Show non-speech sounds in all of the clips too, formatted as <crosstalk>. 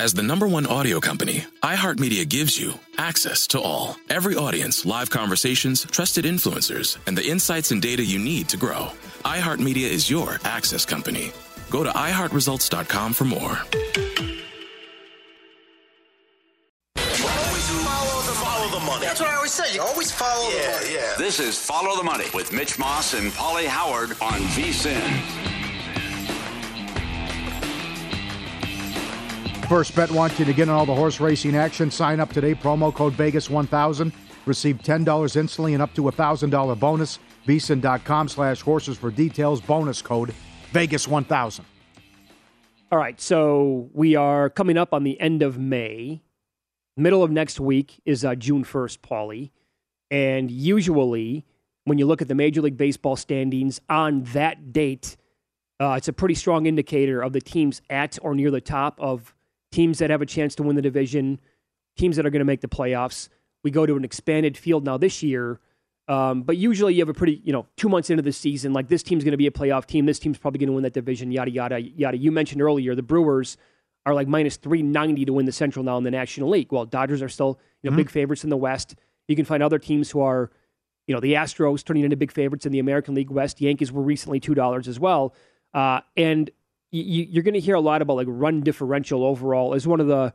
As the number one audio company, iHeartMedia gives you access to all. Every audience, live conversations, trusted influencers, and the insights and data you need to grow. iHeartMedia is your access company. Go to iHeartResults.com for more. Follow the money. That's what I always say. You always follow the Yeah, money. yeah. This is Follow the Money with Mitch Moss and Pauly Howard on VSIN. First Bet wants you to get in all the horse racing action. Sign up today. Promo code Vegas1000. Receive $10 instantly and up to a $1,000 bonus. VSIN.com slash horses for details. Bonus code Vegas1000. All right, so we are coming up on the end of May. Middle of next week is uh, June 1st, Pauly. And usually, when you look at the Major League Baseball standings on that date, uh, it's a pretty strong indicator of the teams at or near the top of teams that have a chance to win the division, teams that are going to make the playoffs. We go to an expanded field now this year. Um, but usually you have a pretty, you know, two months into the season, like this team's going to be a playoff team. This team's probably going to win that division, yada, yada, yada. You mentioned earlier the Brewers are like minus 390 to win the Central now in the National League. Well, Dodgers are still, you know, big favorites in the West. You can find other teams who are, you know, the Astros turning into big favorites in the American League West. Yankees were recently $2 as well. Uh, and you, you're going to hear a lot about like run differential overall as one of the,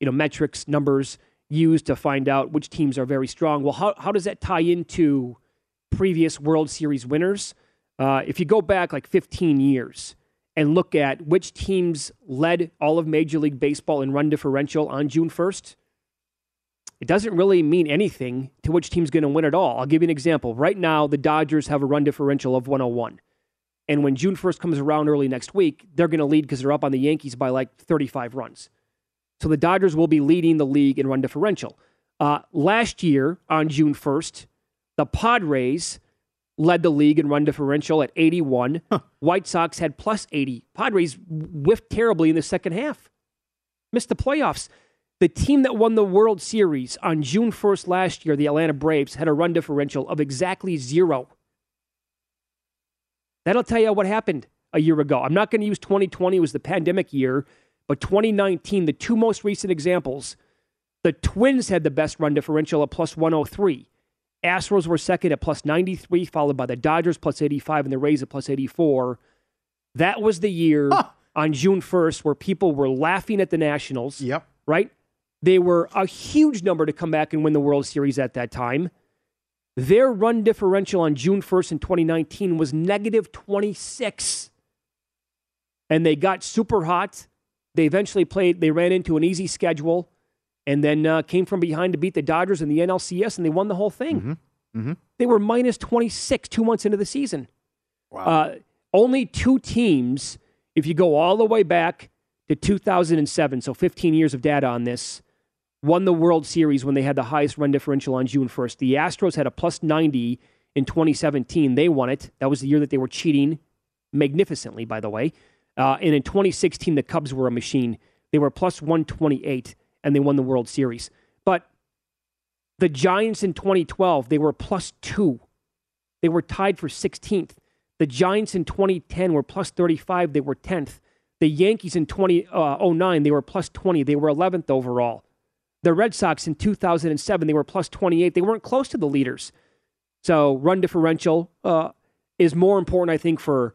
you know, metrics numbers used to find out which teams are very strong. Well, how, how does that tie into previous World Series winners? Uh, if you go back like 15 years and look at which teams led all of Major League Baseball in run differential on June 1st, it doesn't really mean anything to which team's going to win at all. I'll give you an example. Right now, the Dodgers have a run differential of 101. And when June 1st comes around early next week, they're going to lead because they're up on the Yankees by like 35 runs. So the Dodgers will be leading the league in run differential. Uh, last year on June 1st, the Padres led the league in run differential at 81. White Sox had plus 80. Padres whiffed terribly in the second half, missed the playoffs. The team that won the World Series on June 1st last year, the Atlanta Braves, had a run differential of exactly zero. That'll tell you what happened a year ago. I'm not going to use 2020, was the pandemic year, but 2019, the two most recent examples, the Twins had the best run differential at plus 103. Astros were second at plus 93, followed by the Dodgers plus 85 and the Rays at plus 84. That was the year on June 1st where people were laughing at the Nationals. Yep. Right? They were a huge number to come back and win the World Series at that time. Their run differential on June 1st in 2019 was negative 26. And they got super hot. They eventually played, they ran into an easy schedule and then uh, came from behind to beat the Dodgers in the NLCS and they won the whole thing. Mhm. They were minus 26 two months into the season. Wow. Uh, only two teams, if you go all the way back to 2007, so 15 years of data on this, won the World Series when they had the highest run differential on June 1st. The Astros had a plus 90 in 2017. They won it. That was the year that they were cheating magnificently, by the way. Uh, and in 2016, the Cubs were a machine. They were plus 128 and they won the World Series. But the Giants in 2012, they were plus two. They were tied for 16th. The Giants in 2010 were plus 35. They were 10th. The Yankees in 2009, uh, they were plus 20. They were 11th overall. The Red Sox in 2007, they were plus 28. They weren't close to the leaders. So run differential uh, is more important, I think, for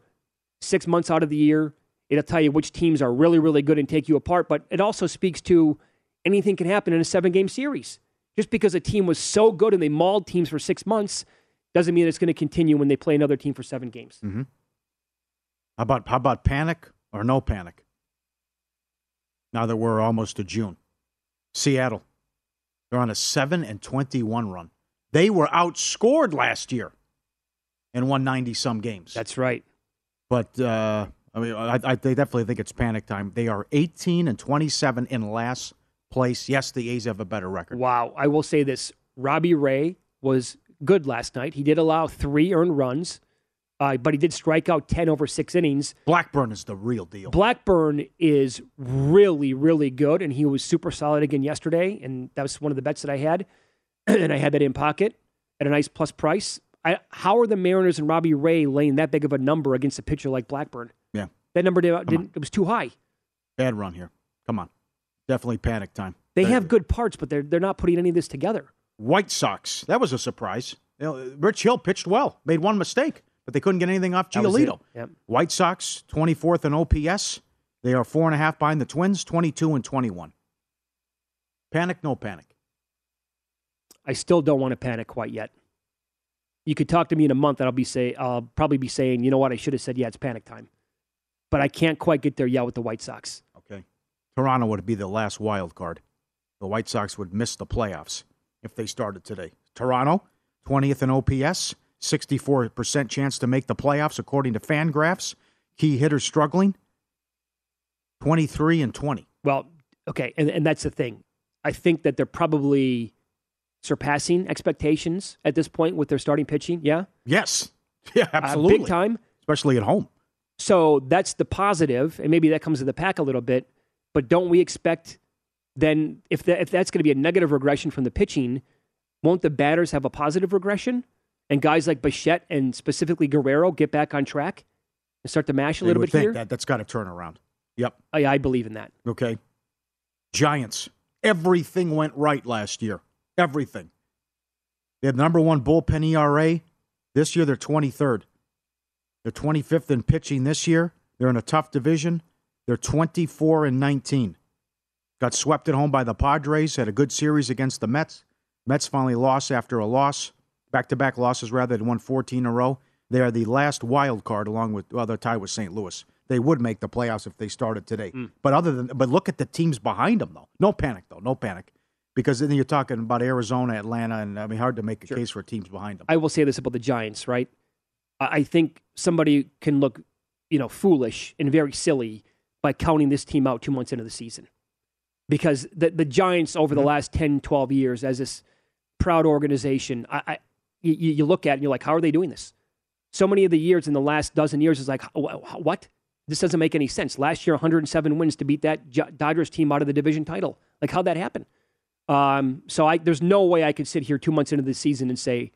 six months out of the year. It'll tell you which teams are really, really good and take you apart. But it also speaks to anything can happen in a seven game series. Just because a team was so good and they mauled teams for six months doesn't mean it's going to continue when they play another team for seven games. Mm-hmm. How about how about panic or no panic? Now that we're almost to June, Seattle, they're on a seven and twenty-one run. They were outscored last year and won ninety some games. That's right. But uh, I mean, I, I they definitely think it's panic time. They are eighteen and twenty-seven in last place. Yes, the A's have a better record. Wow. I will say this Robbie Ray was good last night. He did allow three earned runs, uh, but he did strike out 10 over six innings. Blackburn is the real deal. Blackburn is really, really good, and he was super solid again yesterday. And that was one of the bets that I had. <clears throat> and I had that in pocket at a nice plus price. I, how are the Mariners and Robbie Ray laying that big of a number against a pitcher like Blackburn? Yeah. That number did, didn't, it was too high. Bad run here. Come on. Definitely panic time. They have good parts, but they're they're not putting any of this together. White Sox. That was a surprise. You know, Rich Hill pitched well, made one mistake, but they couldn't get anything off Giolito. Yep. White Sox, 24th in OPS. They are four and a half behind the Twins, 22 and 21. Panic, no panic. I still don't want to panic quite yet. You could talk to me in a month, and I'll be say I'll probably be saying, you know what, I should have said, yeah, it's panic time. But I can't quite get there yet with the White Sox. Okay. Toronto would be the last wild card. The White Sox would miss the playoffs if they started today. Toronto, 20th in OPS, 64% chance to make the playoffs according to Fangraphs. Key hitters struggling, 23 and 20. Well, okay, and, and that's the thing. I think that they're probably surpassing expectations at this point with their starting pitching. Yeah? Yes. <laughs> Yeah, absolutely. Uh, big time. Especially at home. So that's the positive, and maybe that comes to the pack a little bit. But don't we expect then if that, if that's going to be a negative regression from the pitching, won't the batters have a positive regression? And guys like Bichette and specifically Guerrero get back on track and start to mash a They little would bit think here? that that's got to turn around. Yep. I, I believe in that. Okay. Giants. Everything went right last year. Everything. They have number one bullpen ERA. This year they're 23rd. They're 25th in pitching this year. They're in a tough division. They're 24 and 19. Got swept at home by the Padres. Had a good series against the Mets. Mets finally lost after a loss, back to back losses rather. than won 14 in a row. They are the last wild card, along with well, they're tied with St. Louis. They would make the playoffs if they started today. Hmm. But other than, but look at the teams behind them though. No panic though. No panic, because then you're talking about Arizona, Atlanta, and I mean hard to make a case for teams behind them. I will say this about the Giants, right? I think somebody can look, you know, foolish and very silly by counting this team out two months into the season. Because the, the Giants over the mm-hmm. last 10, 12 years as this proud organization, I, I, you, you look at it and you're like, how are they doing this? So many of the years in the last dozen years is like, wh- wh- what? This doesn't make any sense. Last year, 107 wins to beat that Dodgers team out of the division title. Like, how'd that happen? Um, so I, there's no way I could sit here two months into the season and say,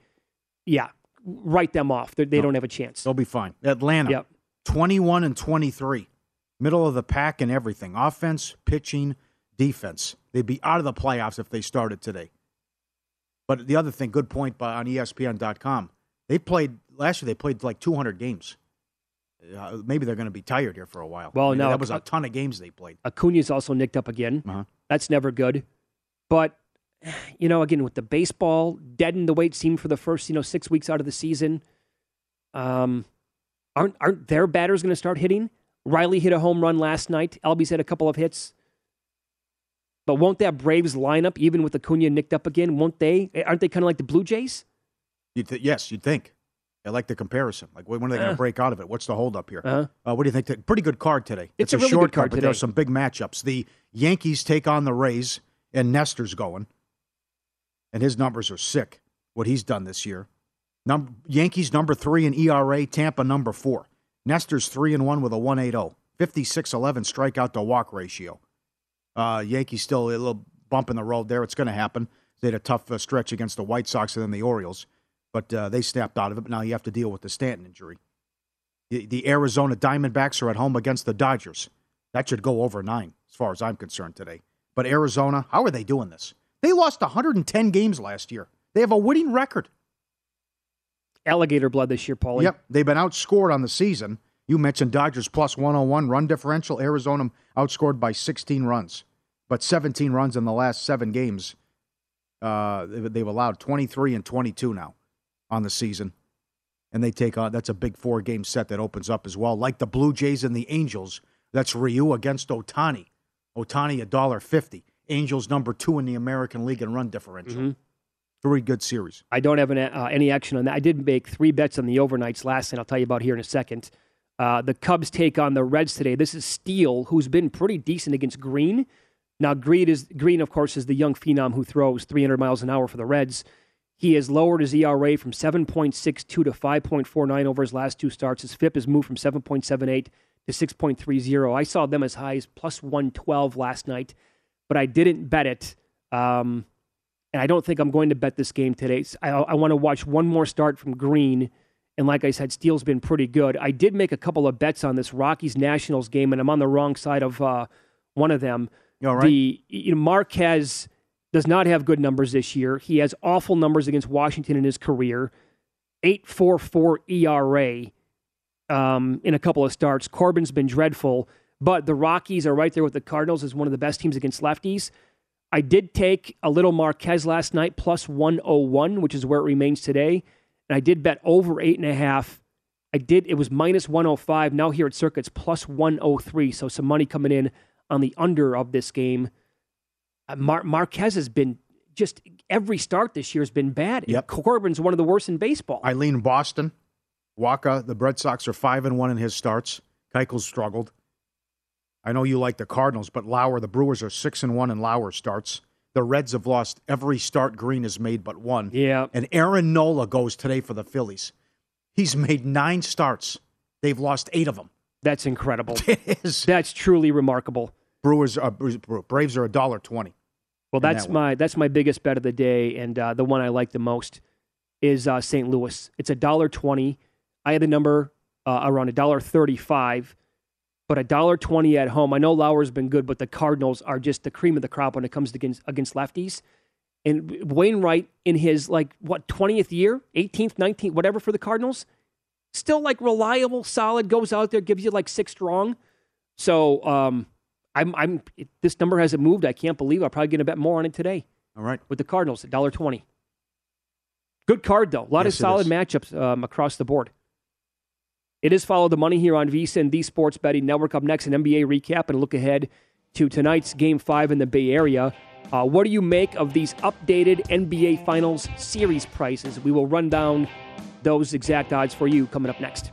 yeah, write them off. They're, they No. don't have a chance. They'll be fine. Atlanta, Yep. 21 and 23, middle of the pack and everything. Offense, pitching, defense. They'd be out of the playoffs if they started today. But the other thing, good point by, on ESPN.com. They played last year. They played like 200 games. Uh, maybe they're going to be tired here for a while. Well, I mean, no, that was a ton of games they played. Acuna's also nicked up again. Uh-huh. That's never good. But <sighs> you know, again with the baseball deadened the way it seemed for the first you know six weeks out of the season. Um, aren't aren't their batters going to start hitting? Riley hit a home run last night. Albies had a couple of hits. But won't that Braves lineup, even with Acuna nicked up again, won't they? Aren't they kind of like the Blue Jays? You'd th- yes, you'd think. I like the comparison. Like, when are they going to Uh. break out of it? What's the holdup here? Uh-huh. Uh, what do you think? T- Pretty good card today. It's a a, really short good card but there are today. some big matchups. The Yankees take on the Rays, and Nestor's going, and his numbers are sick. What he's done this year, Number, Yankees number three in ERA, Tampa number four. Nestor's three and one with a 180. 56 11 strikeout to walk ratio. Uh, Yankees still a little bump in the road there. It's going to happen. They had a tough uh, stretch against the White Sox and then the Orioles, but uh, they snapped out of it. But now you have to deal with the Stanton injury. The, the Arizona Diamondbacks are at home against the Dodgers. That should go over nine, as far as I'm concerned today. But Arizona, how are they doing this? They lost 110 games last year. They have a winning record. Alligator blood this year, Pauly. Yep, they've been outscored on the season. You mentioned Dodgers plus 101 run differential. Arizona outscored by 16 runs, but 17 runs in the last seven games. Uh, they've allowed 23 and 22 now on the season. And they take on, that's a big four game set that opens up as well. Like the Blue Jays and the Angels, that's Ryu against Ohtani. Ohtani a dollar fifty. Angels number two in the American League in run differential. Mm-hmm. Very good series. I don't have an, uh, any action on that. I did make three bets on the overnights last night. I'll tell you about here in a second. Uh, the Cubs take on the Reds today. This is Steele, who's been pretty decent against Greene. Now, Greene is Greene, of course, is the young phenom who throws 300 miles an hour for the Reds. He has lowered his ERA from 7.62 to 5.49 over his last two starts. His FIP has moved from 7.78 to 6.30. I saw them as high as plus 112 last night, but I didn't bet it. Um, and I don't think I'm going to bet this game today. I, I want to watch one more start from Greene. And like I said, Steele's been pretty good. I did make a couple of bets on this Rockies Nationals game, and I'm on the wrong side of uh, one of them. You all right? The you know, Marquez does not have good numbers this year. He has awful numbers against Washington in his career. 8.44 ERA um, in a couple of starts. Corbin's been dreadful, but the Rockies are right there with the Cardinals as one of the best teams against lefties. I did take a little Marquez last night, plus 101, which is where it remains today. And I did bet over eight and a half. I did, it was minus 105. Now here at Circa's, plus 103. So some money coming in on the under of this game. Uh, Mar- Marquez has been just every start this year has been bad. Yep. Corbin's one of the worst in baseball. I lean Boston. Wacha, the Red Sox are five and one in his starts. Keuchel struggled. I know you like the Cardinals, but Lauer, the Brewers are six and one in Lauer starts. The Reds have lost every start Greene has made but one. Yeah. And Aaron Nola goes today for the Phillies. He's made nine starts. They've lost eight of them. That's incredible. <laughs> It is. That's truly remarkable. Brewers, are, Braves are a dollar twenty. Well, that's that my that's my biggest bet of the day, and uh, the one I like the most is uh, St. Louis. It's a dollar twenty. I had the number uh, around a dollar thirty-five, but a dollar twenty at home. I know Lauer's been good, but the Cardinals are just the cream of the crop when it comes to against, against lefties. And Wainwright in his like what twentieth year, eighteenth, nineteenth, whatever for the Cardinals, still like reliable, solid. Goes out there, gives you like six strong. So um, I'm I'm this number hasn't moved. I can't believe I'm probably going to bet more on it today All right. with the Cardinals at dollar twenty. Good card though. A lot Yes, of solid matchups um, across the board. It is follow the money here on VSIN and the Sports Betting Network. Up next, an NBA recap and look ahead to tonight's Game Five in the Bay Area. Uh, what do you make of these updated NBA Finals series prices? We will run down those exact odds for you coming up next.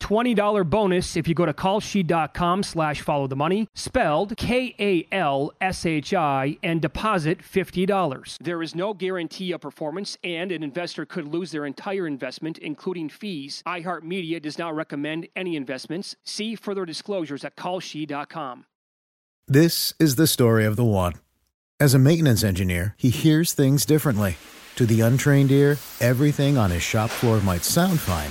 $20 bonus if you go to kalshi.com slash follow the money, spelled K-A-L-S-H-I, and deposit $50. There is no guarantee of performance, and an investor could lose their entire investment, including fees. iHeartMedia does not recommend any investments. See further disclosures at kalshi.com. This is the story of the one. As a maintenance engineer, he hears things differently. To the untrained ear, everything on his shop floor might sound fine,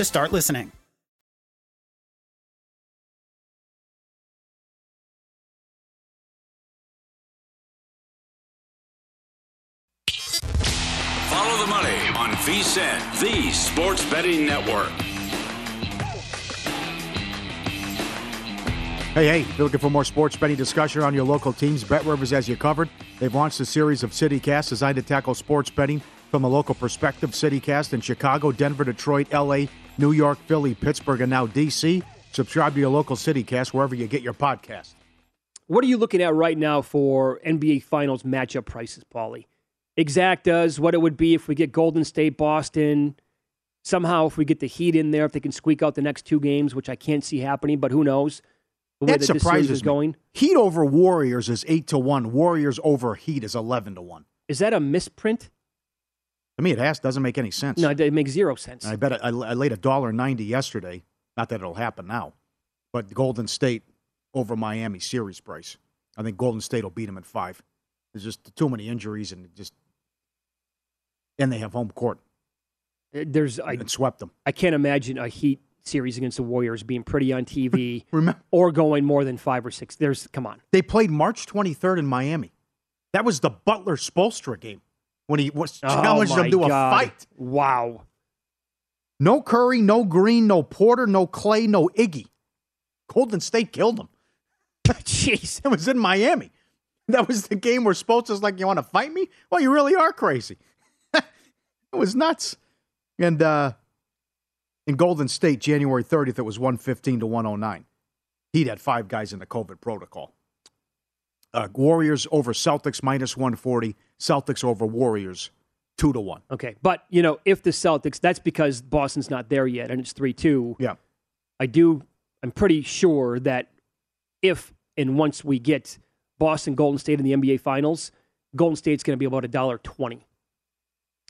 to start listening. Follow the money on VSIN, the sports betting network. Hey, hey, if you're looking for more sports betting discussion on your local teams, Bet Rivers has you covered. They've launched a series of CityCasts designed to tackle sports betting from a local perspective. CityCast in Chicago, Denver, Detroit, LA, New York, Philly, Pittsburgh, and now DC. Subscribe to your local CityCast wherever you get your podcast. What are you looking at right now for NBA Finals matchup prices, Pauly? Exact does what it would be if we get Golden State, Boston. Somehow, if we get the Heat in there, if they can squeak out the next two games, which I can't see happening, but who knows? The way That that surprises is me. going. Heat over Warriors is eight to one. Warriors over Heat is eleven to one. Is that a misprint? To me, it has doesn't make any sense. No, it makes zero sense. I bet I, I laid a dollar ninety yesterday. Not that it'll happen now, but Golden State over Miami series price. I think Golden State will beat them at five. There's just too many injuries and just, and they have home court Uh, There's I, and swept them. I can't imagine a Heat series against the Warriors being pretty on TV <laughs> Remember, or going more than five or six. There's come on. they played March 23rd in Miami. That was the Butler Spoelstra game when he was challenged oh them to God. a fight. Wow. No Curry, no Green, no Porter, no Clay, no Iggy. Golden State killed them. <laughs> Jeez. It was in Miami. That was the game where Spoltz was like, "You want to fight me? Well, you really are crazy." <laughs> it was nuts. And uh, in Golden State, January 30th, it was 115 to 109. He'd had five guys in the COVID protocol. Uh, Warriors over Celtics minus 140. Celtics over Warriors two to one. Okay. But, you know, if the Celtics, that's because Boston's not there yet and it's 3 2. Yeah. I do, I'm pretty sure that if and once we get Boston Golden State in the NBA Finals, Golden State's going to be about a dollar twenty.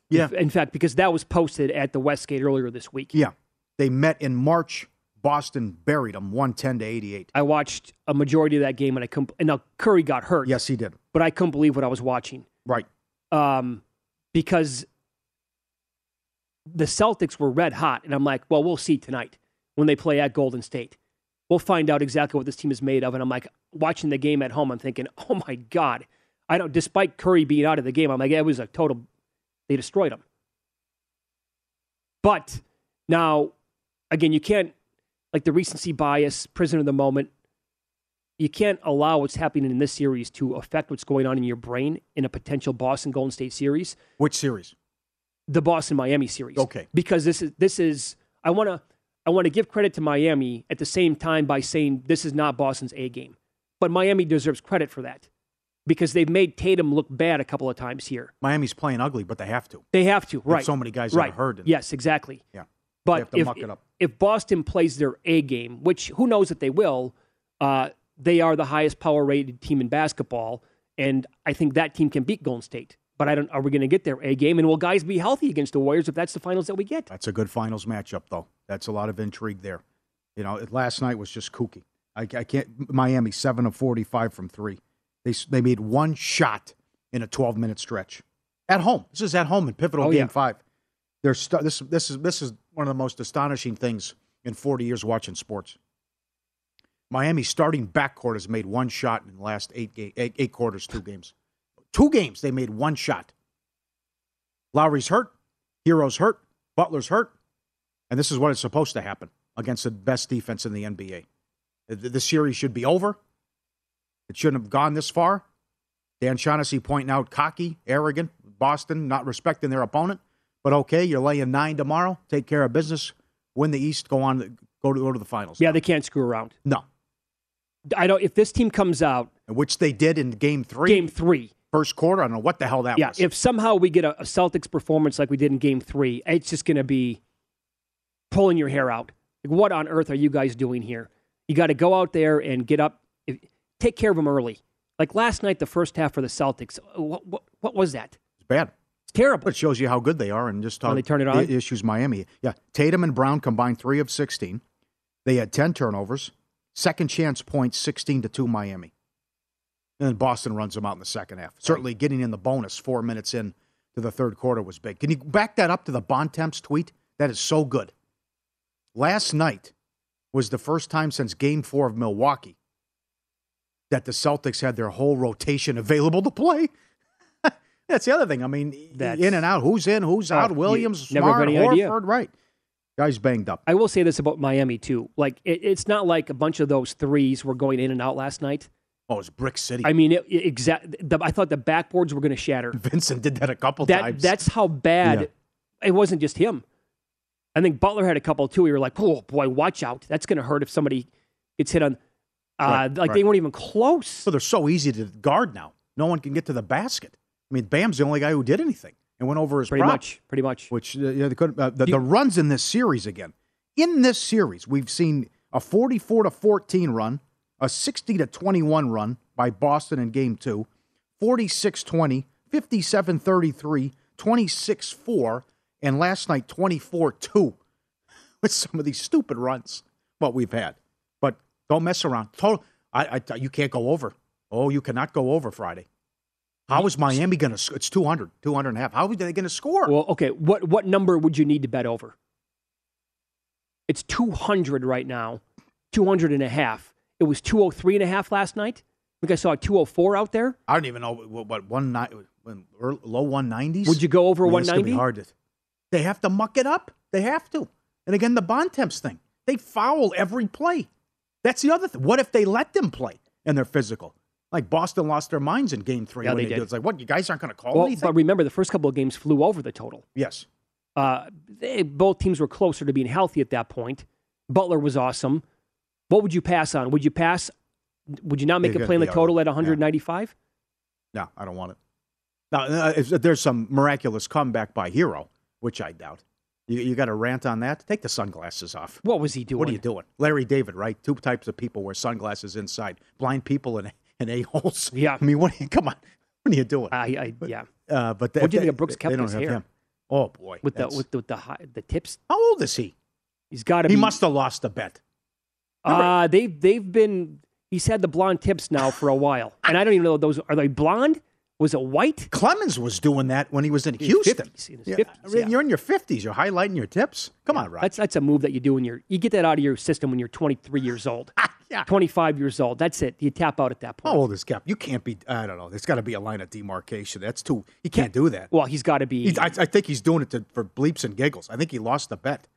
Yeah. In fact, because that was posted at the Westgate earlier this week. Yeah. They met in March. Boston buried them 110 to 88. I watched a majority of that game, and I couldn't. And now Curry got hurt. Yes, he did. but I couldn't believe what I was watching. Right. um, because the Celtics were red hot, and I'm like, well, we'll see tonight when they play at Golden State. We'll find out exactly what this team is made of. And I'm like, watching the game at home, I'm thinking, <laughs> oh my god, I don't. Despite Curry being out of the game, I'm like, it was a total. They destroyed him. But now, again, you can't like the recency bias, prisoner of the moment. You can't allow what's happening in this series to affect what's going on in your brain in a potential Boston Golden State series Which series? the Boston Miami series. Okay. Because this is this is I want to I want to give credit to Miami at the same time by saying this is not Boston's A game. But Miami deserves credit for that because they've made Tatum look bad a couple of times here. Miami's playing ugly, but they have to. They have to, right? so many guys right. hurt and- yes, exactly. Yeah. But have if muck it up. if Boston plays their A game, which who knows that they will, uh, they are the highest power rated team in basketball, and I think that team can beat Golden State. But I don't. Are we going to get their A game? And will guys be healthy against the Warriors if that's the finals that we get? That's a good finals matchup, though. That's a lot of intrigue there. You know, last night was just kooky. I, I can't. Miami seven of forty-five from three. They they made one shot in a twelve-minute stretch at home. This is at home in pivotal Oh, game yeah. five. They're stu- this this is this is one of the most astonishing things in forty years watching sports. Miami's starting backcourt has made one shot in the last eight, ga- eight, eight quarters, two games. Two games, they made one shot. Lowry's hurt. Herro's hurt. Butler's hurt. And this is what is supposed to happen against the best defense in the NBA. The, the series should be over. It shouldn't have gone this far. Dan Shaughnessy pointing out cocky, arrogant, Boston not respecting their opponent. But okay, you're laying nine tomorrow. Take care of business. Win the East. Go on. Go to go to the finals. Yeah, they can't screw around. No. I don't. If this team comes out, which they did in Game Three, Game Three, first quarter. I don't know what the hell that yeah, was. if somehow we get a, a Celtics performance like we did in Game Three, it's just going to be pulling your hair out. Like, what on earth are you guys doing here? You got to go out there and get up, take care of them early. Like last night, the first half for the Celtics. Uh, what, what, what was that? It's bad. It's terrible. It shows you how good they are and just how When they turn it on? issues Miami. Yeah, Tatum and Brown combined three of sixteen. They had ten turnovers. Second chance points, sixteen to two Miami. And then Boston runs them out in the second half. Certainly, getting in the bonus four minutes in to the third quarter was big. Can you back that up to the Bontemps tweet? That is so good. Last night was the first time since Game Four of Milwaukee that the Celtics had their whole rotation available to play. <laughs> That's the other thing. I mean, That's- in and out. Who's in? Who's Oh, out? Williams, Smart, Horford. idea. Right. Guys banged up. I will say this about Miami too. Like it, it's not like a bunch of those threes were going in and out last night. Oh, it's Brick City. I mean, it, it exact. The, I thought the backboards were going to shatter. Vincent did that a couple That times. that's how bad. Yeah. It wasn't just him. I think Butler had a couple too. We were like, oh boy, watch out. That's going to hurt if somebody gets hit on. Uh, Right, like they weren't even close. So they're so easy to guard now. No one can get to the basket. I mean, Bam's the only guy who did anything and went over his Pretty prop, much. Pretty much. Which uh, yeah, they could, uh, the, You- the runs in this series again. In this series, we've seen a 44 to 14 run, a 60 to 21 run by Boston in Game Two, 46 20, 57 33, 26 4, and last night 24 2 <laughs> with some of these stupid runs. What we've had, but don't mess around. Total, I, I, you can't go over. Oh, you cannot go over Friday. How is Miami going to? It's 200, 200 and a half. How are they going to score? Well, okay. What what number would you need to bet over? It's 200 right now, 200 and a half. It was 203 and a half last night. I think I saw a 204 out there. I don't even know what, what one night low one nineties. Would you go over I mean, it's gonna 190? Be hard to, they have to muck it up. They have to. And again, the Bontemps thing. They foul every play. That's the other thing. What if they let them play and they're physical? Like Boston lost their minds in Game Three Yeah, when they they, did. do. It's like, what? You guys aren't going to call Well, anything? but remember, the first couple of games flew over the total. yes. Uh, they, both teams were closer to being healthy at that point. Butler was awesome. What would you pass on? Would you pass? Would you not make They a play in the total at 195? No, I don't want it. Now, uh, if there's some miraculous comeback by Herro, which I doubt. You, you got a rant on that? Take the sunglasses off. What was he doing? What are you doing? Larry David, right? Two types of people wear sunglasses inside blind people and, and a-holes. <laughs> Yeah. I mean, what are you, come on. What are you doing? I, I yeah. Uh, but What do you think of Brooks they don't Koepka's have hair? him. Oh, boy. With the with the with the, high, the tips, how old is he? he's got to He be. must have lost a bet. Uh, they've they've been. He's had the blonde tips now for a while, <laughs> and I don't even know those are they blonde. Was it white? Clemens was doing that when he was in In Houston. 50s, in his Yeah, 50s, yeah. You're in your 50s. You're highlighting your tips. Come on, Rod. That's that's a move that you do when you're you get that out of your system when you're 23 years old, <laughs> yeah. 25 years old. That's it. You tap out at that point. How old is Cap? You can't be. I don't know. There's got to be a line of demarcation. That's too. He can't do that. Well, he's got to be He, I, I think he's doing it to, for bleeps and giggles. I think he lost the bet.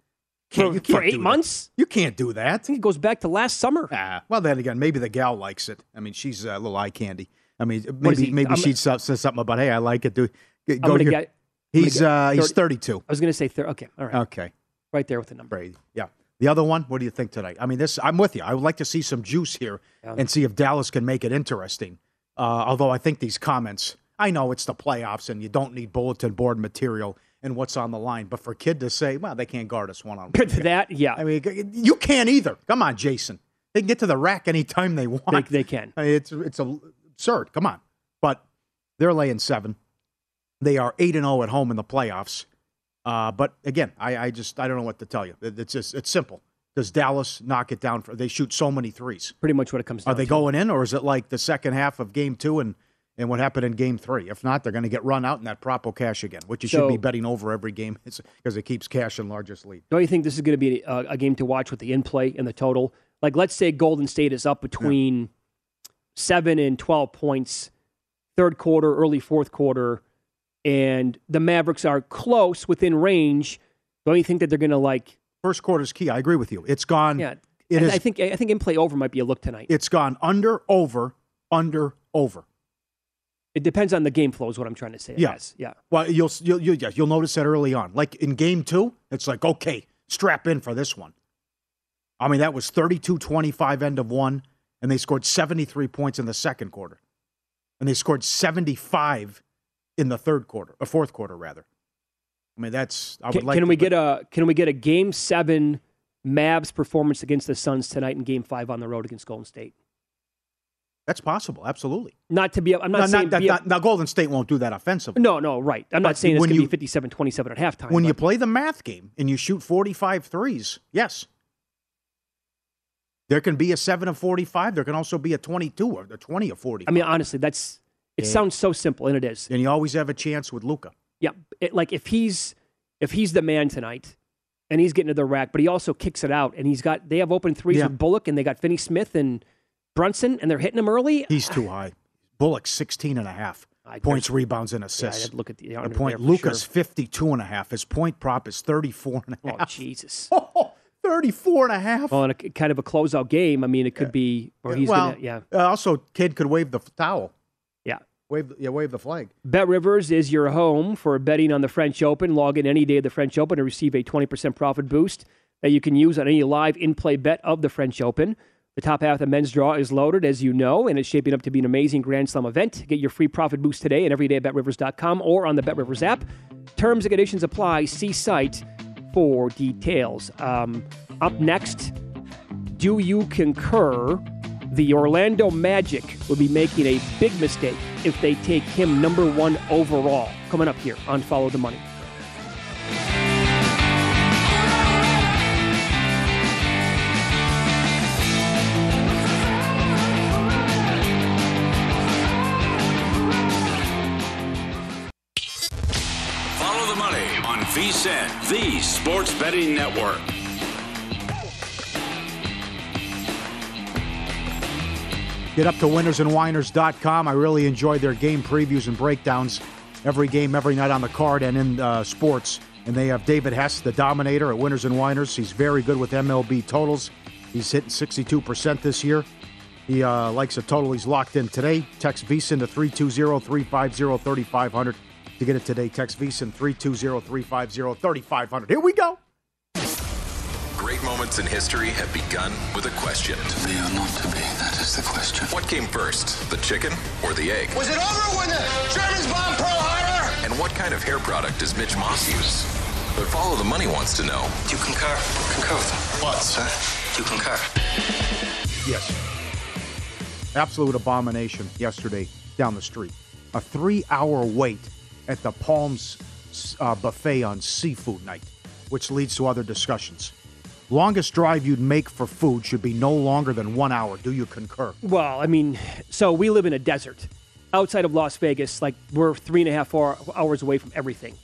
Can't- for, you can't for eight do that. months. You can't do that. I think it goes back to last summer. Ah, well, then again, maybe the gal likes it. I mean, she's a little eye candy. I mean, maybe maybe I'm- she says something about, hey, I like it. Do I'm go gonna here. get. I'm He's gonna uh, get he's 32. I was going to say thir- okay, all right, Okay, right there with the number. Brady. Yeah. The other one, what do you think tonight? I mean, this I'm with you. I would like to see some juice here and see if Dallas can make it interesting. Uh, although I think these comments, I know it's the playoffs and you don't need bulletin board material and what's on the line, but for Kidd to say, well, they can't guard us one on one. <laughs> that yeah, I mean, you can't either. Come on, Jason. They can get to the rack anytime they want. they, they can. I <laughs> mean, it's it's absurd. Come on, but they're laying seven. They are eight and zero at home in the playoffs. Uh, but again, I, I just I don't know what to tell you. It- It's just it's simple. Does Dallas knock it down? For, they shoot so many threes. Pretty much what it comes down to. Are they to. going in, or is it like the second half of Game Two and and what happened in Game Three? If not, they're going to get run out in that prop will cash again, which you should be betting over every game <laughs> because it keeps cash in largest lead. Don't you think this is going to be a, a game to watch with the in play and the total? Like, let's say Golden State is up between seven and 12 points, third quarter, early fourth quarter, and the Mavericks are close within range. Don't you think that they're going to like First quarter's key. I agree with you. It's gone. Yeah, It I, think I think in play over might be a look tonight. It's gone under, over, under, over. It depends on the game flow, is what I'm trying to say. Yes, Yeah. yeah. Well, you'll you'll you'll, yeah, you'll notice that early on. Like in game two, it's like okay, strap in for this one. I mean, that was 32-25 end of one, and they scored 73 points in the second quarter, and they scored 75 in the third quarter, a fourth quarter rather. I mean, that's I would Can, like. can we get a Can we get a game seven Mavs performance against the Suns tonight in Game Five on the road against Golden State? That's possible, absolutely. Not to be. I'm not saying. that- be a- now, Golden State won't do that offensively. no, no, right. I'm But not saying it's going to be 57 27 at halftime. when you play the math game and you shoot 45 threes, yes. There can be a 7 of 45. There can also be a 22 or the 20 of 40. I mean, honestly, that's. It Yeah. sounds so simple, and it is. and you always have a chance with Luka. Yeah, it, like if he's if he's the man tonight, and he's getting to the rack, but he also kicks it out, and he's got they have open threes Yeah. with Bullock, and they got Finney Smith and Brunson, and they're hitting him early. He's too high. Bullock 16 and a half I- points, rebounds, and assists. I'd look at the, the point Luka's sure. 52 and a half. His point prop is 34 and a half. Oh half. Jesus! <laughs> 34 and a half. Well, in a kind of a closeout game, I mean, it could be, or he's well, gonna, yeah, uh, also, Kidd could wave the towel. Wave, yeah, wave the flag. Bet Rivers is your home for betting on the French Open. Log in any day of the French Open to receive a 20% profit boost that you can use on any live in play bet of the French Open. The top half of the men's draw is loaded, as you know, and it's shaping up to be an amazing Grand Slam event. Get your free profit boost today and every day at betrivers.com or on the Bet Rivers app. Terms and conditions apply. See site for details. Um, up next, do you concur the Orlando Magic will be making a big mistake if they take him number one overall? Coming up here on Follow the Money. Follow the money on VSIN, the sports betting network. Get up to winnersandwhiners.com. I really enjoy their game previews and breakdowns every game, every night on the card and in uh, sports. And they have David Hess, the dominator at Winners and Whiners. He's very good with MLB totals. He's hitting 62% this year. He uh, likes a total. He's locked in today. Text VSIN to 320-350-3500 to get it today. Text VSIN 320-350-3500. Here we go. Great moments in history have begun with a question. To be or not to be, that is the question. What came first, the chicken or the egg? Was it over when the Germans bombed Pearl Harbor? And what kind of hair product does Mitch Moss use? But Follow the Money wants to know. Do you concur? Concur with them. What, sir? Do you concur? Yes. Absolute abomination yesterday down the street. A three hour wait at the Palms uh, buffet on seafood night, which leads to other discussions. Longest drive you'd make for food should be no longer than one hour. Do you concur? Well, I mean, so we live in a desert outside of Las Vegas. Like we're three and a half hour, hours away from everything.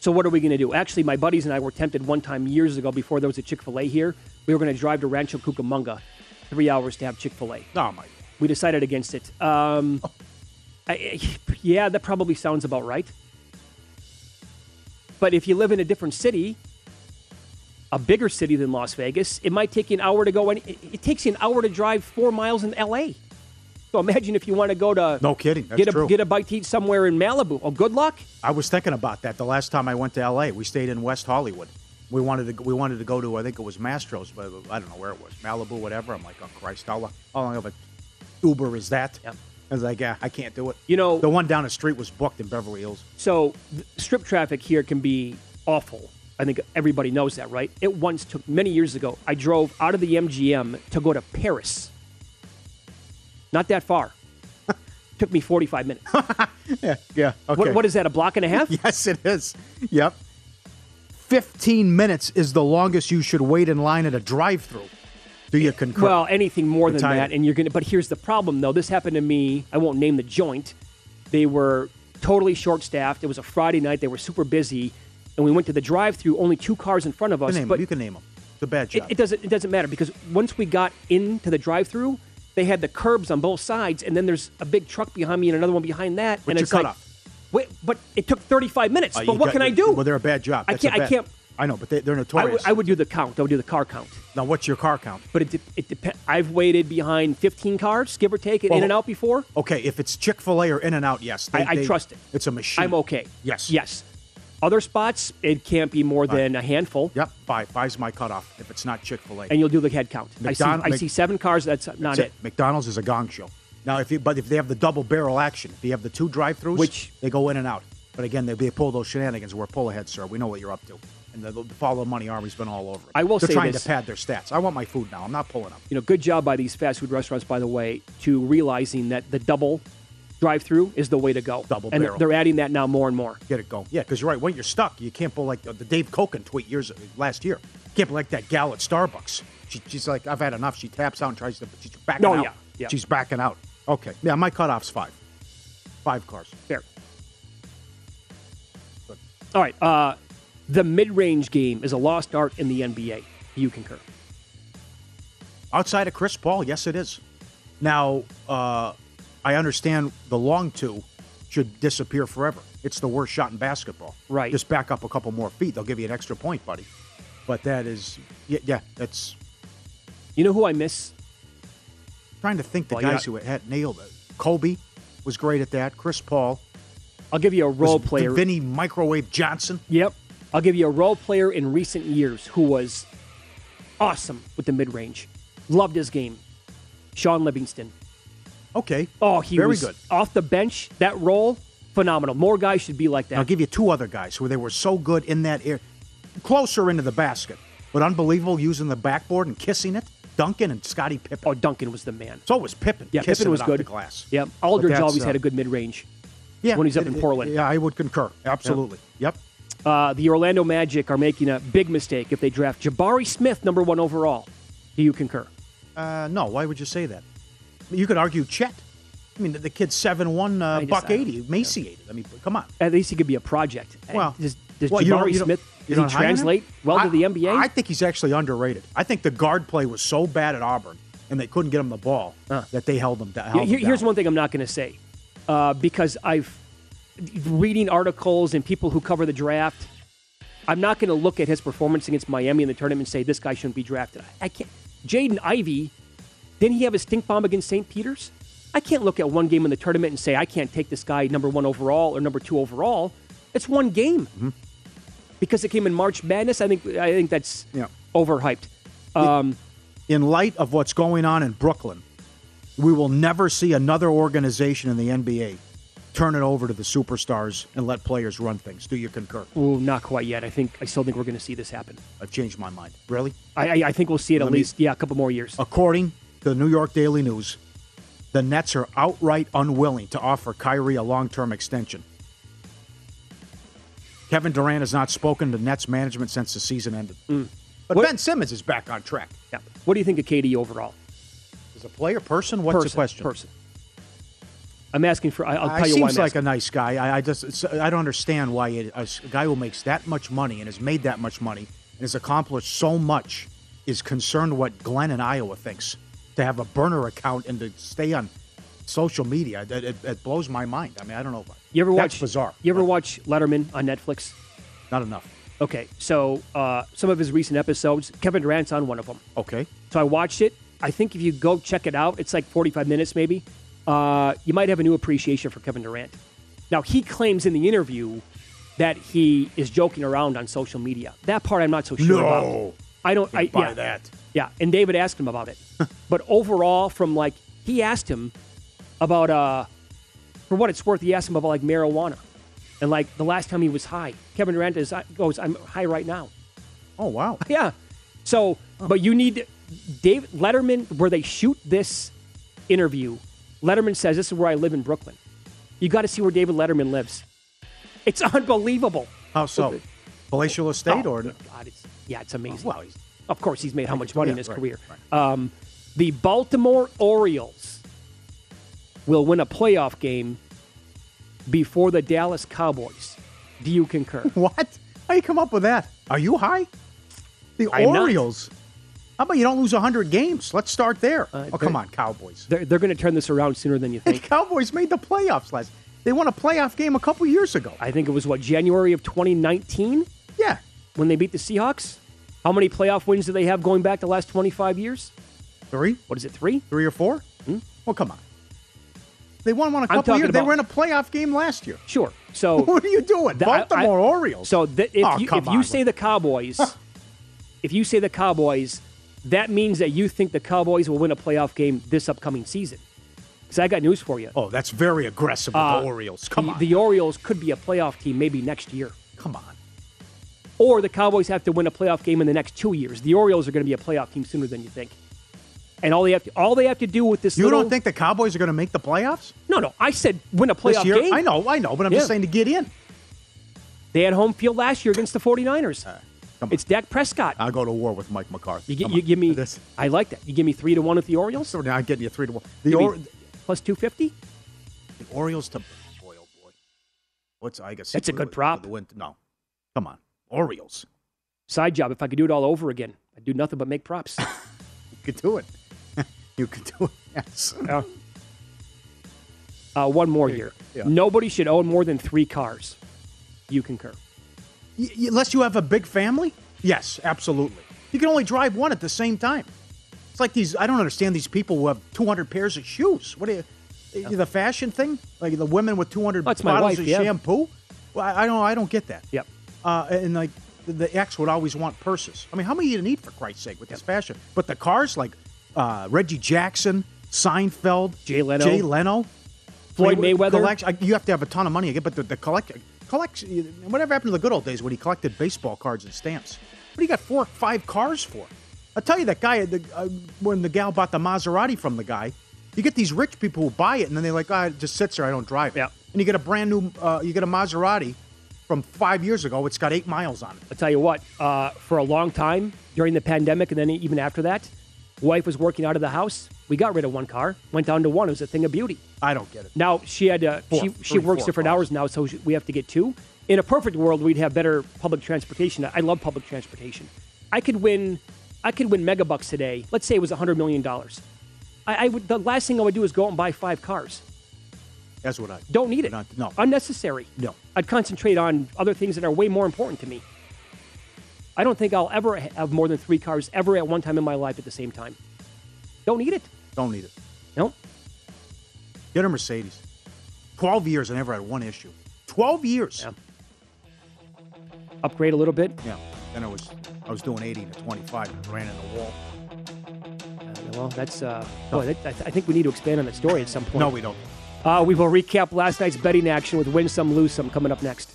So what are we going to do? Actually, my buddies and I were tempted one time years ago before there was a Chick Fil A here. We were going to drive to Rancho Cucamonga, three hours to have Chick Fil A. Oh my! We decided against it. Um, I, yeah, that probably sounds about right. But if you live in a different city, a bigger city than Las Vegas, it might take you an hour to go. And it, takes you an hour to drive four miles in L.A. So imagine if you want to go to No kidding. That's get a true. get a bite to eat somewhere in Malibu. Oh, good luck. I was thinking about that the last time I went to L.A. We stayed in West Hollywood. We wanted to we wanted to go to I think it was Mastro's, but I don't know where it was, Malibu, whatever. I'm like, oh Christ, how long, how long of a Uber is that? Yep. I was like, yeah, I can't do it. You know, the one down the street was booked in Beverly Hills. So strip traffic here can be awful. I think everybody knows that, right? It once took many years ago. I drove out of the MGM to go to Paris. Not that far. <laughs> took me 45 minutes. <laughs> Yeah, yeah. Okay. What, what is that, a block and a half? <laughs> Yes, it is. Yep. 15 minutes is the longest you should wait in line at a drive-through. Do you concur? Well, anything more than that, and you're gonna. But here's the problem, though. This happened to me. I won't name the joint. They were totally short-staffed. It was a Friday night. They were super busy, and we went to the drive-through. Only two cars in front of us. but them. You can name them. It's a bad It, job. it doesn't. It doesn't matter because once we got into the drive-through, they had the curbs on both sides, and then there's a big truck behind me and another one behind that, What's and it's like, cutoff? wait, but it took 35 minutes. Uh, but what got- can I do? Well, they're a bad job. I That's a can't. I can't. I know, but they, they're I notorious. would, I would do the count. I would do the car count. now, what's your car count? But it, de- it depends. I've waited behind 15 cars, give or take, Well, In and Out before. Okay, if it's Chick Fil A or In and Out, yes, they, I, I they- trust it. It's a machine. I'm okay. Yes. Yes. Other spots, it can't be more than a handful, Yep. Five. Five's my cutoff. If it's not Chick Fil A. and you'll do the head count. I see, I see seven cars. That's not That's it. McDonald's is a gong show. Now, if you but if they have the double barrel action, if you have the two drive-throughs, Which- they go in and out. But again, they, they pull those shenanigans. We're pull ahead, sir. We know what you're up to. And the, the follow money army's been all over it. I will They're say trying this. to pad their stats. I want my food now. I'm not pulling up. You know, good job by these fast food restaurants, by the way, to realizing that the double drive-through is the way to go. Double and barrel. they're adding that now more and more. Get it going. Yeah, because you're right. When you're stuck, you can't pull like the, Dave Koken tweet years last year. Can't pull like that gal at Starbucks. She, she's like, I've had enough. She taps out and tries to. She's backing Oh, out. yeah, yeah. She's backing out. Okay. Yeah, my cutoff's five. Five cars. Fair. All right. Uh, the mid-range game is a lost art in the NBA. You concur? Outside of Chris Paul, yes, it is. Now, uh, I understand the long two should disappear forever. It's the worst shot in basketball. Right. Just back up a couple more feet. They'll give you an extra point, buddy. But that is, yeah, yeah that's You know who I miss? trying to think the Well, guys yeah. who had nailed it. Kobe was great at that. Chris Paul. I'll give you a role Was player. Vinnie Microwave Johnson. Yep. I'll give you a role player in recent years who was awesome with the mid range. Loved his game. Shaun Livingston. Okay. Oh, he Very was good. off the bench. That role, phenomenal. More guys should be like that. I'll give you two other guys who they were so good in that area, closer into the basket, but unbelievable using the backboard and kissing it. Duncan and Scottie Pippen. Oh, Duncan was the man. So was Pippen. Yeah, Pippen was it good. The glass. Yep. Aldridge always uh, had a good mid range. Yeah, when he's up it- in it- Portland. Yeah, I would concur. Absolutely. Yep. Uh, the Orlando Magic are making a big mistake if they draft Jabari Smith number one overall. Do you concur? Uh, no, why would you say that? You could argue Chet. I mean, the, the kid's seven one, uh, just- buck eighty, emaciated. I mean, come on. At least he could be a project. Well, does, does well, you don't- Jabari you don't- Smith you does he translate well I- to the NBA? I think he's actually underrated. I think the guard play was so bad at Auburn, and they couldn't get him the ball that they held him, held Here- him here's one thing I'm not going to say uh, because I've reading articles and people who cover the draft. I'm not going to look at his performance against Miami in the tournament and say this guy shouldn't be drafted. I can't. Jaden Ivey, didn't he have a stink bomb against St. Peter's? I can't look at one game in the tournament and say I can't take this guy number one overall or number two overall. It's one game Mm-hmm. because it came in March Madness. I think I think that's Yeah. overhyped. Um, in light of what's going on in Brooklyn, we will never see another organization in the NBA turn it over to the superstars and let players run things. Do you concur? well, not quite yet. I think I still think we're going to see this happen. I've changed my mind. Really? I, I, I think we'll see it Let at me- least yeah a couple more years. According to the New York Daily News, the Nets are outright unwilling to offer Kyrie a long term extension. Kevin Durant has not spoken to Nets management since the season ended. But Mm. What- Ben Simmons is back on track. Yeah. What do you think of KD overall? As a player, person, what's person, the question? Person. I'm asking for. I, I'll Uh, tell you why. seems like a nice guy. I, I just I don't understand why it, a guy who makes that much money and has made that much money and has accomplished so much is concerned what Glenn in Iowa thinks. To have a burner account and to stay on social media, it, it, it blows my mind. I mean, I don't know. You ever That's watch bizarre. You ever watch Letterman on Netflix? Not enough. Okay, so uh, some of his recent episodes, Kevin Durant's on one of them. Okay. So I watched it. I think if you go check it out, it's like 45 minutes maybe. Uh, you might have a new appreciation for Kevin Durant. Now he claims in the interview that he is joking around on social media. That part I'm not so sure No. about. I don't. I buy yeah. that. Yeah, and David asked him about it. <laughs> but overall, from like he asked him about uh, for what it's worth, he asked him about like marijuana, and like the last time he was high. Kevin Durant is goes, I'm high right now. Oh wow. <laughs> Yeah. So, but you need Dave Letterman where they shoot this interview. Letterman says this is where I live in Brooklyn. You got to see where David Letterman lives. It's <laughs> unbelievable. How so? Palatial estate Oh, or? God, it's, yeah, it's amazing. Well, he's, Of course, he's made how much money Yeah, in his right, career. Um, the Baltimore Orioles will win a playoff game before the Dallas Cowboys. Do you concur? <laughs> what? How you come up with that? Are you high? The I'm not. Orioles. How about you don't lose 100 games? Let's start there. oh, come on, Cowboys. They're, they're going to turn this around sooner than you The think. <laughs> Cowboys made the playoffs last. They won a playoff game a couple years ago. I think it was what January of 2019. Yeah. when they beat the Seahawks? How many playoff wins do they have going back the last 25 years? Three? What is it, three? Three or four? Hmm? Well, come on. They won one a couple years. they were in a playoff game last year. Sure. So <laughs> what are you doing? That- I- Baltimore I- Orioles. So th- if, Oh, you, if you say the Cowboys, if you say the Cowboys, that means that you think the Cowboys will win a playoff game this upcoming season. Because I got news for you. Oh, that's very aggressive with Uh, the Orioles. Come the, on. The Orioles could be a playoff team maybe next year. Come on. Or the Cowboys have to win a playoff game in the next two years. The Orioles are going to be a playoff team sooner than you think. And all they have to all they have to do with this You little, don't think the Cowboys are going to make the playoffs No, no. I said win a playoff year? game. I know, I know, but I'm Yeah. just saying to get in. They had home field last year against the 49ers. Uh, it's Dak Prescott. I'll go to war with Mike McCarthy. You, you give me. <laughs> This- I like that. You give me three to one with the Orioles. So now I'm getting you three to one. The, or, plus two fifty. the Orioles to boy, oh boy. What's I guess That's a good prop. The win, no, come on, Orioles. Side job. If I could do it all over again, I'd do nothing but make props. <laughs> You could do it. <laughs> you could do it. Yes. Uh, uh, one more here. Yeah. Nobody should own more than three cars. You concur. Y- y- unless you have a big family? Yes, absolutely. You can only drive one at the same time. It's like these, I don't understand these people who have 200 pairs of shoes. What are you, the fashion thing? Like the women with 200 That's my bottles wife, of yeah. shampoo? Well, I, I don't I don't get that. Yep. Uh, and like the, the ex would always want purses. I mean, how many do you need for Christ's sake with this fashion? But the cars like uh, Reggie Jackson, Seinfeld, Jay Leno. Jay Leno, Floyd Mayweather. I- you have to have a ton of money again, but the, the collect, collect, whatever happened to the good old days when he collected baseball cards and stamps? What do you got four, five cars for? I'll tell you that guy, the, uh, when the gal bought the Maserati from the guy, you get these rich people who buy it and then they're like, ah, it just sits there, I don't drive it. Yeah. And you get a brand new, uh, you get a Maserati from five years ago, it's got eight miles on it. I'll tell you what. Uh, for a long time during the pandemic, and then even after that, wife was working out of the house. We got rid of one car, went down to one. It was a thing of beauty. I don't get it. Now she had to. Four, she three, she works different cars. hours now, so she- we have to get two. In a perfect world, we'd have better public transportation. I love public transportation. I could win. I could win megabucks today. Let's say it was hundred million dollars. I, I would. The last thing I would do is go out and buy five cars. That's what I Don't need it. Not- no. Unnecessary. No. I'd concentrate on other things that are way more important to me. I don't think I'll ever have more than three cars ever at one time in my life at the same time. Don't need it. Don't need it. No. Get a Mercedes. 12 years, I never had one issue. 12 years. Yeah. Upgrade a little bit. Yeah. Then I was I was doing 80 to 25 and ran in the wall. Uh, well, that's. Uh, boy, that, I, I think we need to expand on that story at some point. No, we don't. Uh, we will recap last night's betting action with win some, lose some coming up next.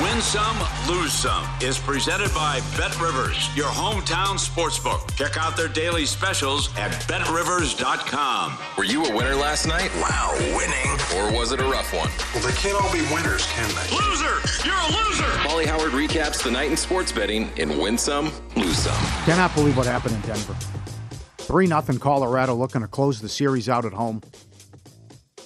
Win Some, Lose Some is presented by Bet Rivers, your hometown sportsbook. Check out their daily specials at betrivers.com. Were you a winner last night? Wow, winning. Or was it a rough one? Well, they can't all be winners, can they? Loser! You're a loser! Pauly Howard recaps the night in sports betting in Win Some, Lose Some. Cannot believe what happened in Denver. 3 0 Colorado looking to close the series out at home.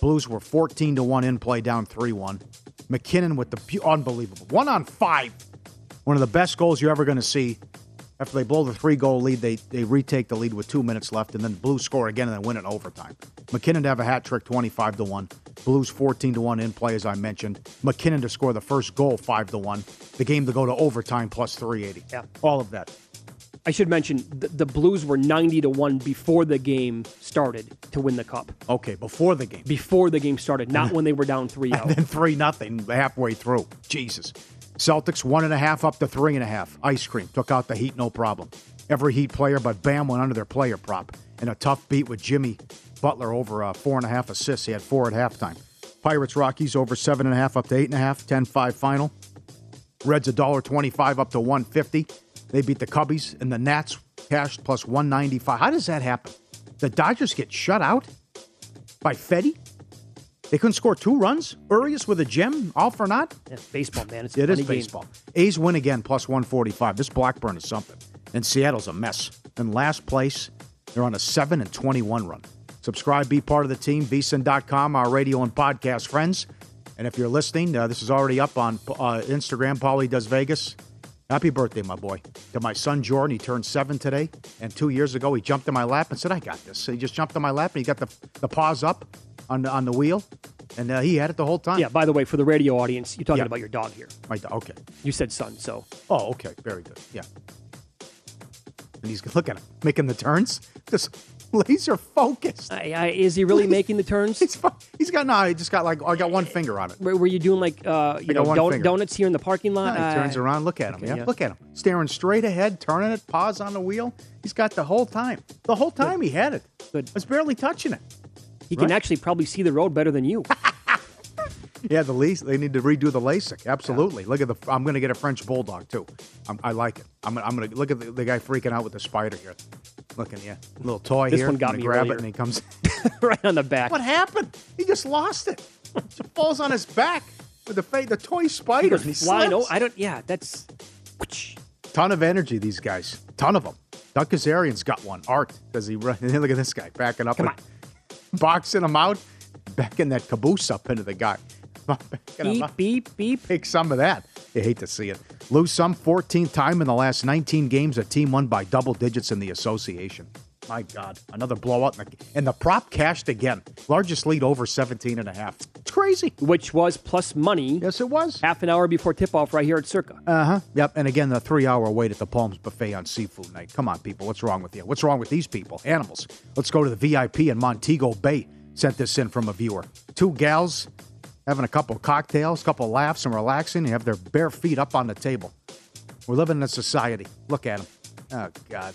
Blues were 14 to 1 in play, down 3 1. MacKinnon with the pu- unbelievable one on five. One of the best goals you're ever going to see. After they blow the three goal lead, they, they retake the lead with two minutes left, and then Blues score again and then win in overtime. MacKinnon to have a hat trick 25 to 1. Blues 14 to 1 in play, as I mentioned. MacKinnon to score the first goal 5 to 1. The game to go to overtime plus 380. Yeah. All of that. I should mention the, the Blues were 90 to 1 before the game started to win the cup. Okay, before the game. Before the game started, not when they were down 3 <laughs> And then 3 nothing halfway through. Jesus. Celtics one and a half up to three and a half. Ice cream took out the Heat, no problem. Every Heat player but Bam went under their player prop. And a tough beat with Jimmy Butler over uh, four and a half assists. He had four at halftime. Pirates Rockies over seven and a half up to eight and a half. 10-5 final. Reds a dollar twenty-five up to one fifty. They beat the Cubbies and the Nats cashed plus one ninety-five. How does that happen? The Dodgers get shut out by Fedde. They couldn't score two runs. Urias with a gem, all for naught. Yeah, baseball, man. It's a It is funny game. baseball. A's win again, plus 145. This Blackburn is something. And Seattle's a mess. In last place, they're on a 7 and 21 run. Subscribe, be part of the team, vsin.com, our radio and podcast friends. And if you're listening, uh, this is already up on uh, Instagram. Pauly Does Vegas. Happy birthday, my boy. To my son Jordan, he turned seven today. And two years ago, he jumped in my lap and said, I got this. So he just jumped in my lap and he got the, the paws up on the, on the wheel. And uh, he had it the whole time. Yeah, by the way, for the radio audience, you're talking Yeah. about your dog here. My dog. Okay. You said son, so. Oh, okay. Very good. Yeah. And he's look at him making the turns, just <laughs> laser focused. I, I, is he really making the turns? he's fu- he's got no. I just got like I got one finger on it. Were, were you doing like uh, you know don- donuts here in the parking No, lot? he turns Uh, around. Look at him. okay, yeah. yeah. Look at him staring straight ahead, turning it, paws on the wheel. He's got the whole time. The whole time he had it. Good. I was barely touching it. He can actually probably see the road better than you. <laughs> Yeah, the lease. They need to redo the LASIK. Absolutely. Look at the. I'm going to get a French bulldog too. I'm, I like it. I'm. gonna- I'm going to look at the, the guy freaking out with the spider here. Looking, yeah, little toy here. This here. one got me grab earlier. it and he comes. <laughs> <laughs> right on the back. What happened? He just lost it. It falls on his back with the fa- the toy spider. he flying. Oh. I don't. Yeah, that's. Ton of energy, these guys. Ton of them. Doug Kezirian's got one. Art does he run? <laughs> Look at this guy backing up, Come and boxing him out, backing that caboose up into the guy. Beep, beep, beep. Take some of that. You hate to see it. Lose some 14th time in the last 19 games. A team won by double digits in the association. My God, another blowout. And the, and the prop cashed again. Largest lead over 17 and a half. It's crazy. Which was plus money. Yes, it was. Half an hour before tip off right here at Circa. Uh huh. Yep. And again, the three hour wait at the Palms Buffet on seafood night. Come on, people. What's wrong with you? What's wrong with these people? Animals. Let's go to the VIP in Montego Bay. Sent this in from a viewer. Two gals having a couple cocktails, a couple laughs, and relaxing. You have their bare feet up on the table. We're living in a society. Look at them. Oh, God.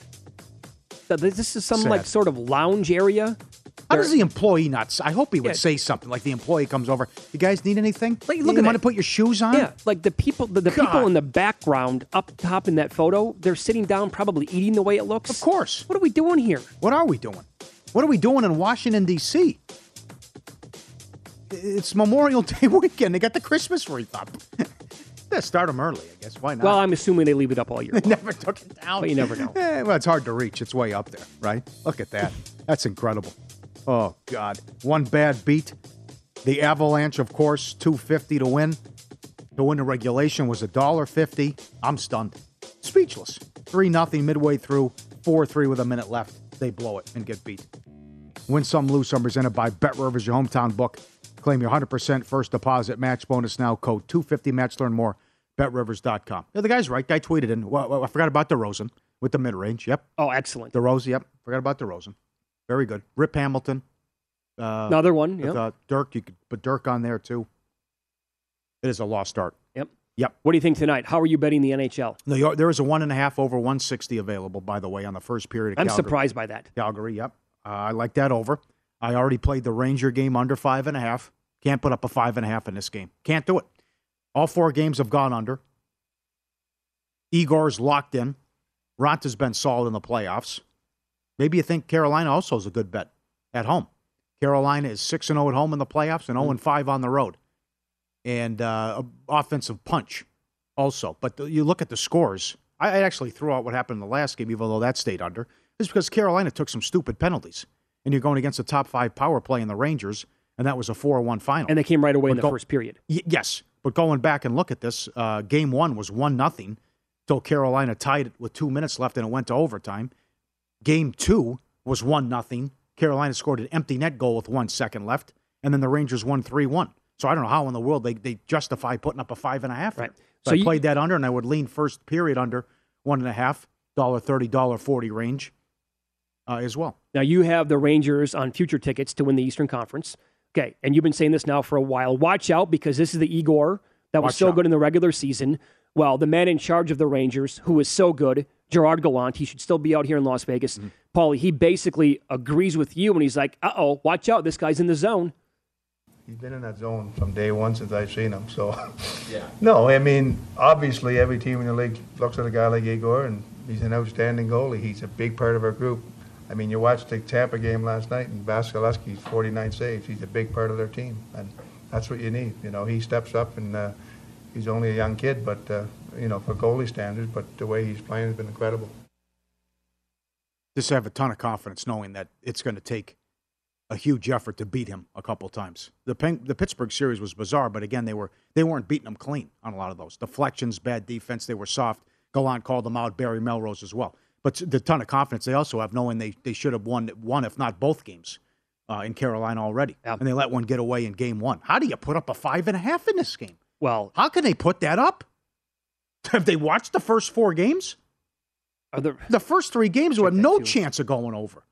So This is some Sad. like sort of lounge area. How does the employee not? I hope he would Yeah. say something like the employee comes over. You guys need anything? Like, you look at want to put your shoes on? Yeah, like the people, the, the people in the background up top in that photo, they're sitting down, probably eating the way it looks. Of course. What are we doing here? What are we doing? What are we doing in Washington, D.C.? It's Memorial Day <laughs> weekend. They got the Christmas wreath up. <laughs> Let's start them early, I guess. Why not? Well, I'm assuming they leave it up all year. <laughs> they never took it down. But you never know. Eh, well, it's hard to reach. It's way up there, right? Look at that. That's incredible. Oh God, one bad beat. The Avalanche, of course, two fifty to win. To win the regulation was a dollar fifty. I'm stunned, speechless. 3 nothing midway through, 4 3 with a minute left. They blow it and get beat. Win some, lose some, presented by Bet Rivers, your hometown book. Claim your 100% first deposit match bonus now. Code 250 match. Learn more. BetRivers.com. Yeah, the guy's right. Guy tweeted in. Well, I forgot about DeRozan with the mid range. Yep. Oh, excellent. DeRozan. Yep. Forgot about DeRozan. Very good. Rip Hamilton. Uh, Another one. with, uh, Dirk. You could put Dirk on there too. It is a lost start. Yep. Yep. What do you think tonight? How are you betting the NHL? No, there is a one and a half over 160 available, by the way, on the first period. Of I'm Calgary. surprised by that. Calgary, yep. Uh, I like that over. I already played the Ranger game under five and a half. Can't put up a five and a half in this game. Can't do it. All four games have gone under. Igor's locked in. Raanta's been solid in the playoffs. Maybe you think Carolina also is a good bet at home. Carolina is 6 0 at home in the playoffs and 0 5 on the road. And uh, offensive punch also. But the, you look at the scores. I, I actually threw out what happened in the last game, even though that stayed under. It's because Carolina took some stupid penalties. And you're going against a top five power play in the Rangers, and that was a 4 1 final. And they came right away in the go- first period. Y- yes, but going back and look at this, uh, game one was one nothing till Carolina tied it with two minutes left and it went to overtime. Game two was one nothing. Carolina scored an empty net goal with one second left, and then the Rangers won three one. So I don't know how in the world they, they justify putting up a five and a half. Right. So, So I you- played that under, and I would lean first period under one and a half dollar thirty dollar forty range uh, as well. Now you have the Rangers on future tickets to win the Eastern Conference. Okay, and you've been saying this now for a while. Watch out because this is the Igor that was Watch so out. good in the regular season. Well, the man in charge of the Rangers, who is so good, Gerard Gallant, he should still be out here in Las Vegas. Mm-hmm. Pauly, he basically agrees with you and he's like, uh oh, watch out, this guy's in the zone. He's been in that zone from day one since I've seen him. So, <laughs> yeah. no, I mean, obviously every team in the league looks at a guy like Igor, and he's an outstanding goalie. He's a big part of our group. I mean, you watched the Tampa game last night, and Vasilevskiy's 49 saves. He's a big part of their team, and that's what you need. You know, he steps up, and uh, he's only a young kid, but uh, you know, for goalie standards, but the way he's playing has been incredible. just have a ton of confidence knowing that it's going to take a huge effort to beat him a couple times. The Pen- the Pittsburgh series was bizarre, but again, they were they weren't beating him clean on a lot of those deflections, bad defense. They were soft. Gallant called them out. Barry Melrose as well. But the ton of confidence they also have, knowing they, they should have won one, if not both games, uh, in Carolina already, and they let one get away in game one. How do you put up a five and a half in this game? Well, how can they put that up? <laughs> Have they watched the first four games? the, the first three games we have no chance of going over.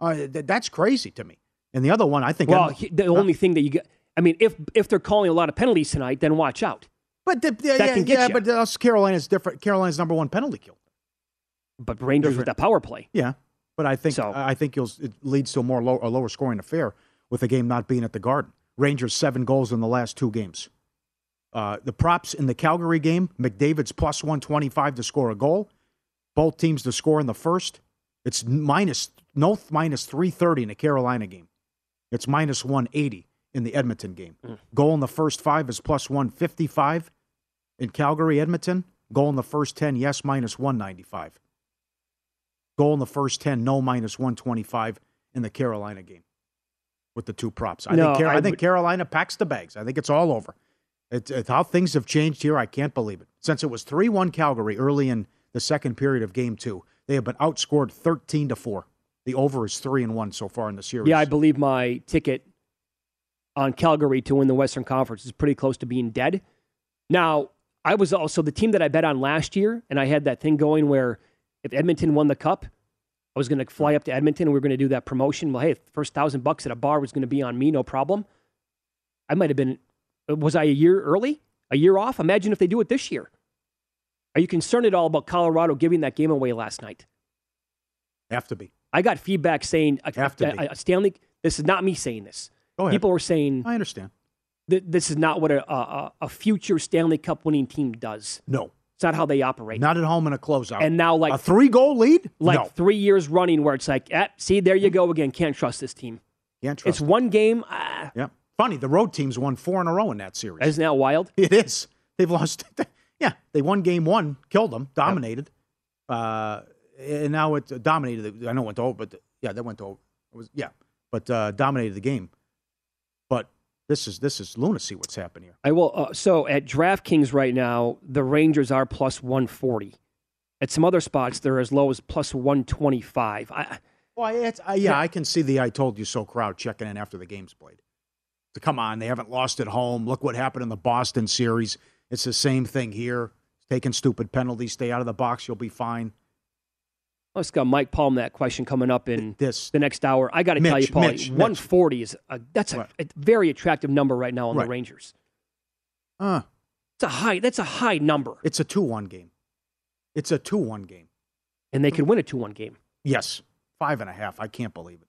Uh, th- that's crazy to me. And the other one, I think. Well, he- the only thing that you get, I mean, if if they're calling a lot of penalties tonight, then watch out. But the, yeah, that yeah, can get yeah, you. but us Carolina's different. Carolina's number one penalty kill. But Rangers with that power play. Yeah, but I think so, I think you'll, it leads to a more low, a lower scoring affair with the game not being at the Garden. Rangers seven goals in the last two games. Uh, the props in the Calgary game: McDavid's plus one twenty five to score a goal. Both teams to score in the first. It's minus no minus three thirty in the Carolina game. It's minus one eighty in the Edmonton game. Goal in the first five is plus one fifty five in Calgary, Edmonton. Goal in the first ten, yes, minus one ninety five. Goal in the first 10, no minus 125 in the Carolina game with the two props. I, No, think, Car- I I think would- Carolina packs the bags. I think it's all over. It's, it's how things have changed here. I can't believe it. Since it was 3 1 Calgary early in the second period of game two, they have been outscored 13 to 4. The over is 3 and 1 so far in the series. Yeah, I believe my ticket on Calgary to win the Western Conference is pretty close to being dead. Now, I was also the team that I bet on last year, and I had that thing going where if Edmonton won the cup, I was going to fly up to Edmonton and we were going to do that promotion. Well, hey, first thousand bucks at a bar was going to be on me, no problem. I might have been, was I a year early? A year off? Imagine if they do it this year. Are you concerned at all about Colorado giving that game away last night? Have to be. I got feedback saying Have to a- be. Stanley. This is not me saying this. Go ahead. People were saying I understand. th- this is not what a, a, a future Stanley Cup winning team does. No. It's not how they operate. Not at home in a closeout. And now, like a three goal lead? like no. three years running, where it's like, eh, see, there you go again. Can't trust this team. Can't trust It's one game. Ah, Yeah. Funny, the road teams won four in a row in that series. isn't that wild? <laughs> It is. They've lost. <laughs> Yeah, they won game one, killed them, dominated, uh, and now it dominated. I know it went to over, but yeah, that went to over. It was yeah, but uh, dominated the game. This is this is lunacy. What's happening here? I will. Uh, so at DraftKings right now, the Rangers are plus one forty. At some other spots, they're as low as plus 125. I, well, it's, uh, yeah, I can see the I told you so crowd checking in after the game's played. So come on, they haven't lost at home. Look what happened in the Boston series. It's the same thing here. Taking stupid penalties, stay out of the box, you'll be fine. Let's got Mike Palm that question coming up in this the next hour. I got to tell you, Paul, 140 is a, that's a, a, very attractive number right now on right. the Rangers. Uh, it's a high. That's a high number. It's a two-one game. It's a two-one game, and they can win a two-one game. Yes, five and a half. I can't believe it.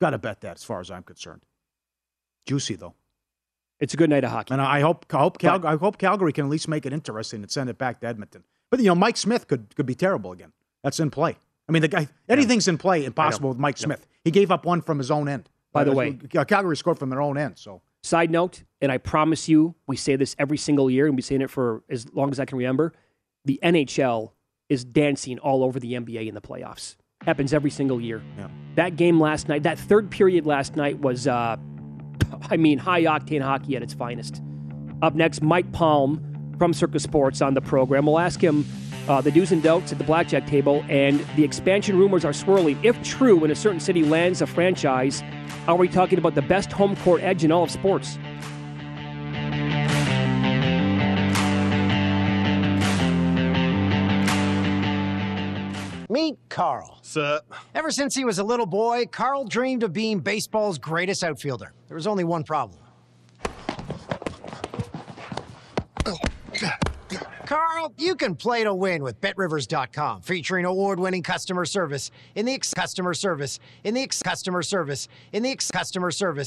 Got to bet that, as far as I'm concerned. Juicy though. It's a good night of hockey, and I hope I hope, Cal- I hope Calgary can at least make it interesting and send it back to Edmonton. But you know, Mike Smith could could be terrible again. That's in play. I mean, the guy anything's in play impossible with Mike Smith. He gave up one from his own end. By the uh, way, Calgary scored from their own end. So Side note, and I promise you, we say this every single year, and we've saying it for as long as I can remember. The NHL is dancing all over the NBA in the playoffs. Happens every single year. Yeah. That game last night, that third period last night was, uh, <laughs> I mean, high octane hockey at its finest. Up next, Mike Palm from Circa Sports on the program. We'll ask him uh, the do's and don'ts at the blackjack table, and the expansion rumors are swirling. If true, when a certain city lands a franchise, are we talking about the best home court edge in all of sports? Meet Carl. Sup? Ever since he was a little boy, Carl dreamed of being baseball's greatest outfielder. There was only one problem. Carl, you can play to win with BetRivers.com, featuring award-winning customer service in the ex- customer service in the ex- customer service in the ex- customer service.